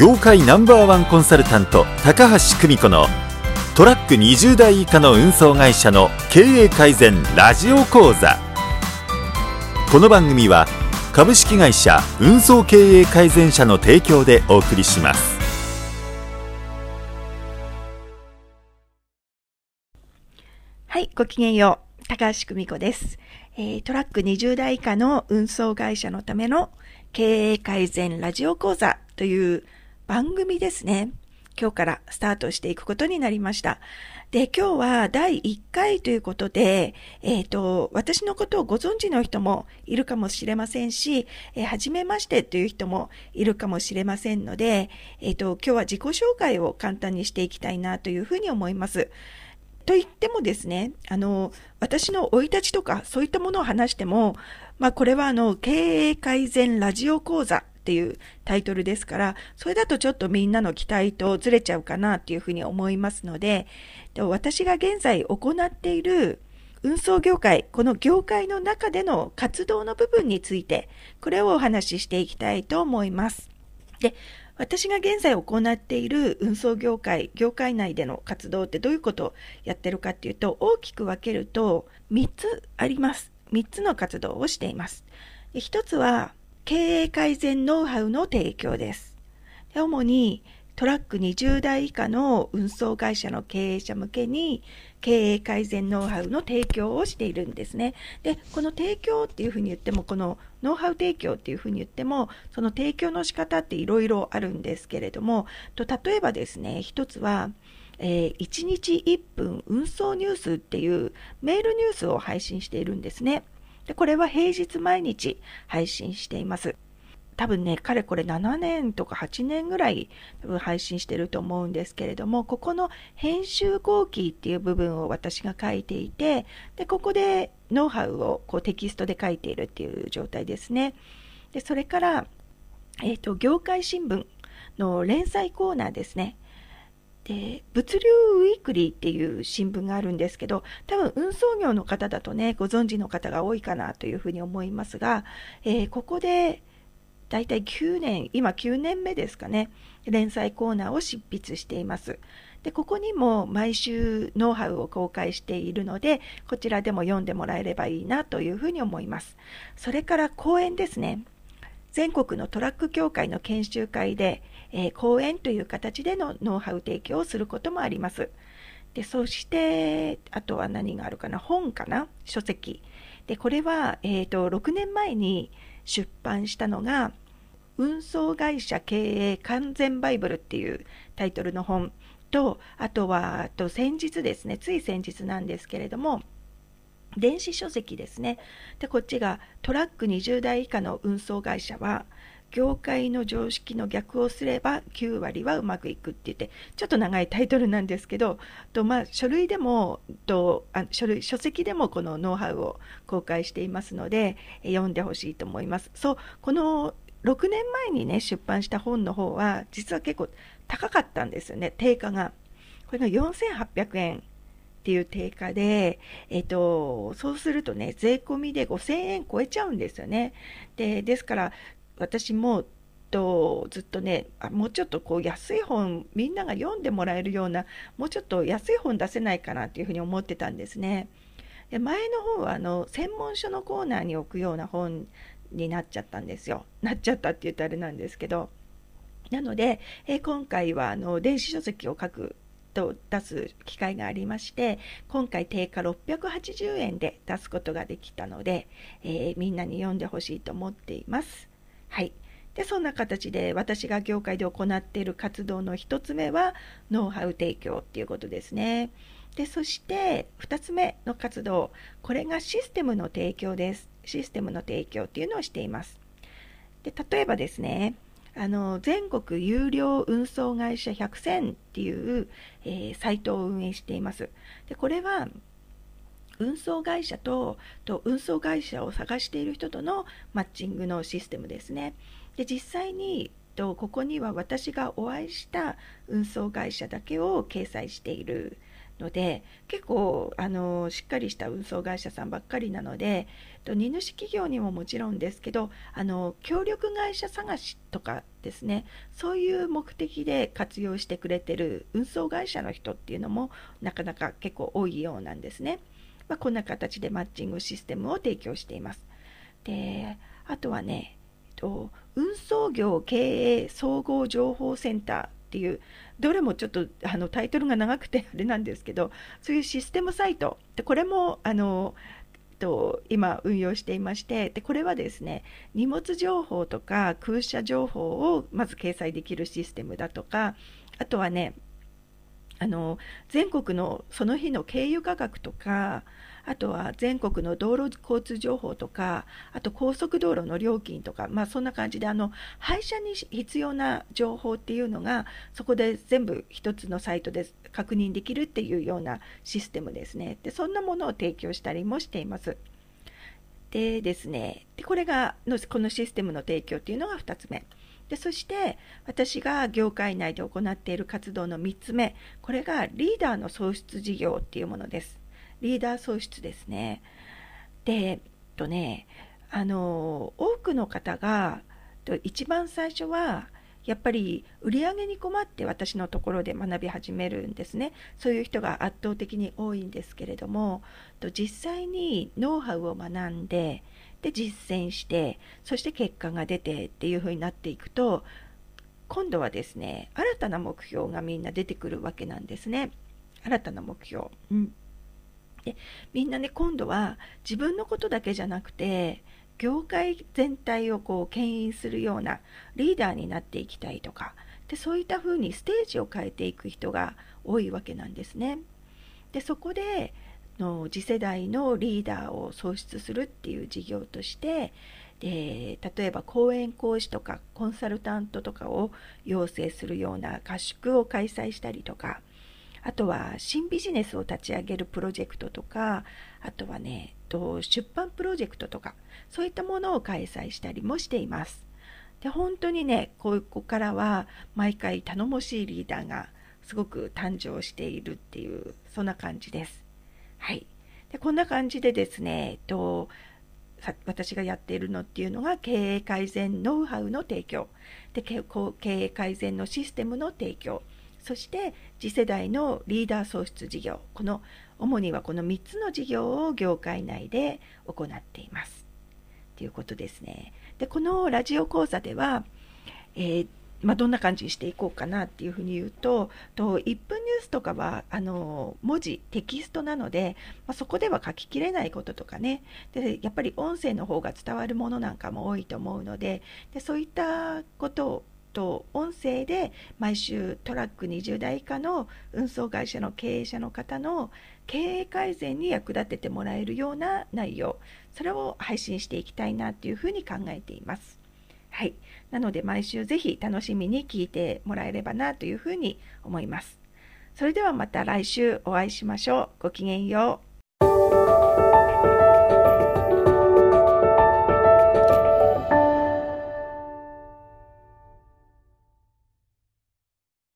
業界ナンバーワンコンサルタント高橋久美子のトラック20台以下の運送会社の経営改善ラジオ講座。この番組は株式会社運送経営改善社の提供でお送りします。はいごきげんよう高橋久美子です、えートラック20台以下の運送会社のための経営改善ラジオ講座という番組ですね。今日からスタートしていくことになりました。で、今日は第1回ということで、えっ、と、私のことをご存知の人もいるかもしれませんし、えー、初めましてという人もいるかもしれませんので、えっ、と、今日は自己紹介を簡単にしていきたいなというふうに思います。と言ってもですね、あの、私の生い立ちとかそういったものを話しても、まあこれはあの、経営改善ラジオ講座っていうタイトルですから、それだとちょっとみんなの期待とずれちゃうかなっていうふうに思いますので、私が現在行っている運送業界、この業界の中での活動の部分について、これをお話ししていきたいと思います。で、私が現在行っている運送業界、業界内での活動ってどういうことをやってるかっていうと、大きく分けると3つあります。3つの活動をしています。1つは経営改善ノウハウの提供です。で主にトラック20台以下の運送会社の経営者向けに経営改善ノウハウの提供をしているんですね。で、この提供っていうふうに言っても、このノウハウ提供っていうふうに言っても、その提供の仕方っていろいろあるんですけれども、と例えばですね、一つは、えー1日1分運送ニュースっていうメールニュースを配信しているんですね。で、これは平日毎日配信しています。多分ね、かれこれ7年とか8年ぐらい多分配信してると思うんですけれども、ここの編集後期っていう部分を私が書いていて、で、ここでノウハウをこうテキストで書いているっていう状態ですね。で、それから、えっ、と、業界新聞の連載コーナーですね。で物流ウィークリーっていう新聞があるんですけど多分運送業の方だとねご存知の方が多いかなというふうに思いますが、えーここでだいたい9年今9年目ですかね連載コーナーを執筆しています。でここにも毎週ノウハウを公開しているのでこちらでも読んでもらえればいいなというふうに思います。それから講演ですね。全国のトラック協会の研修会で、えー講演という形でのノウハウ提供をすることもあります。でそして、あとは何があるかな、本かな、書籍。でこれは、えーと、6年前に出版したのが、運送会社経営完全バイブルっていうタイトルの本と、あとは、あと先日ですね、つい先日なんですけれども、電子書籍ですね。で、こっちがトラック20台以下の運送会社は、業界の常識の逆をすれば9割はうまくいくって言って、ちょっと長いタイトルなんですけど、とまあ、書類でもとあ書類、書籍でもこのノウハウを公開していますので、読んでほしいと思います。そう、この6年前にね、出版した本の方は、実は結構高かったんですよね、定価が。これが4800円っていう定価で、えっと、そうするとね、税込みで5000円超えちゃうんですよね。で、ですから、私も、とずっとねあもうちょっとこう安い本みんなが読んでもらえるようなもうちょっと安い本出せないかなっていうふうに思ってたんですね。で前の本はあの専門書のコーナーに置くような本になっちゃったんですよ。なっちゃったって言うとあれなんですけど。なので、えー今回はあの電子書籍を書くと出す機会がありまして今回定価680円で出すことができたので、えーみんなに読んでほしいと思っています。はい、でそんな形で私が業界で行っている活動の1つ目はノウハウ提供っていうことですね。でそして2つ目の活動これがシステムの提供です。システムの提供っていうのをしています。で例えばですねあの全国有料運送会社100選っていう、えーサイトを運営しています。でこれは運送会社とと運送会社を探している人とのマッチングのシステムですね。で実際にとここには私がお会いした運送会社だけを掲載しているので結構あのしっかりした運送会社さんばっかりなのでと荷主企業にももちろんですけどあの協力会社探しとかですねそういう目的で活用してくれてる運送会社の人っていうのもなかなか結構多いようなんですね。まあ、こんな形でマッチングシステムを提供しています。であとはね、えっと、運送業経営総合情報センターっていうどれもちょっとあのタイトルが長くてあれなんですけどそういうシステムサイトでこれもあのと今運用していましてでこれはですね荷物情報とか空車情報をまず掲載できるシステムだとかあとはねあの全国のその日の経由価格とかあとは全国の道路交通情報とかあと高速道路の料金とか、まあ、そんな感じであの配車に必要な情報っていうのがそこで全部一つのサイトで確認できるっていうようなシステムですねでそんなものを提供したりもしています。でですねでこれがのこのシステムの提供っていうのが2つ目。でそして私が業界内で行っている活動の3つ目これがリーダーの創出事業っていうものです。リーダー創出ですね。で、えっとね、あの多くの方が一番最初はやっぱり売り上げに困って私のところで学び始めるんですね。そういう人が圧倒的に多いんですけれども、実際にノウハウを学んで、で実践して、そして結果が出てっていうふうになっていくと、今度はですね、新たな目標がみんな出てくるわけなんですね。新たな目標。うん、でみんなね今度は自分のことだけじゃなくて業界全体をこう牽引するようなリーダーになっていきたいとかでそういったふうにステージを変えていく人が多いわけなんですね。でそこでの次世代のリーダーを創出するっていう事業としてで例えば講演講師とかコンサルタントとかを養成するような合宿を開催したりとかあとは新ビジネスを立ち上げるプロジェクトとか、あとはね、出版プロジェクトとか、そういったものを開催したりもしています。で、本当にね、ここからは毎回頼もしいリーダーがすごく誕生しているっていう、そんな感じです。はい。でこんな感じでですね、えっと、私がやっているのっていうのが経営改善ノウハウの提供。で経営改善のシステムの提供。そして次世代のリーダー創出事業。この主にはこの3つの事業を業界内で行っています。ということですね。でこのラジオ講座では、えーまあ、どんな感じにしていこうかなっていうふうに言うとと1分ニュースとかはあの文字テキストなので、まあ、そこでは書ききれないこととかねでやっぱり音声の方が伝わるものなんかも多いと思うのででそういったことをと音声で毎週トラック20台以下の運送会社の経営者の方の経営改善に役立ててもらえるような内容それを配信していきたいなというふうに考えています。はい、なので毎週ぜひ楽しみに聞いてもらえればなというふうに思います。それではまた来週お会いしましょう。ごきげんよう。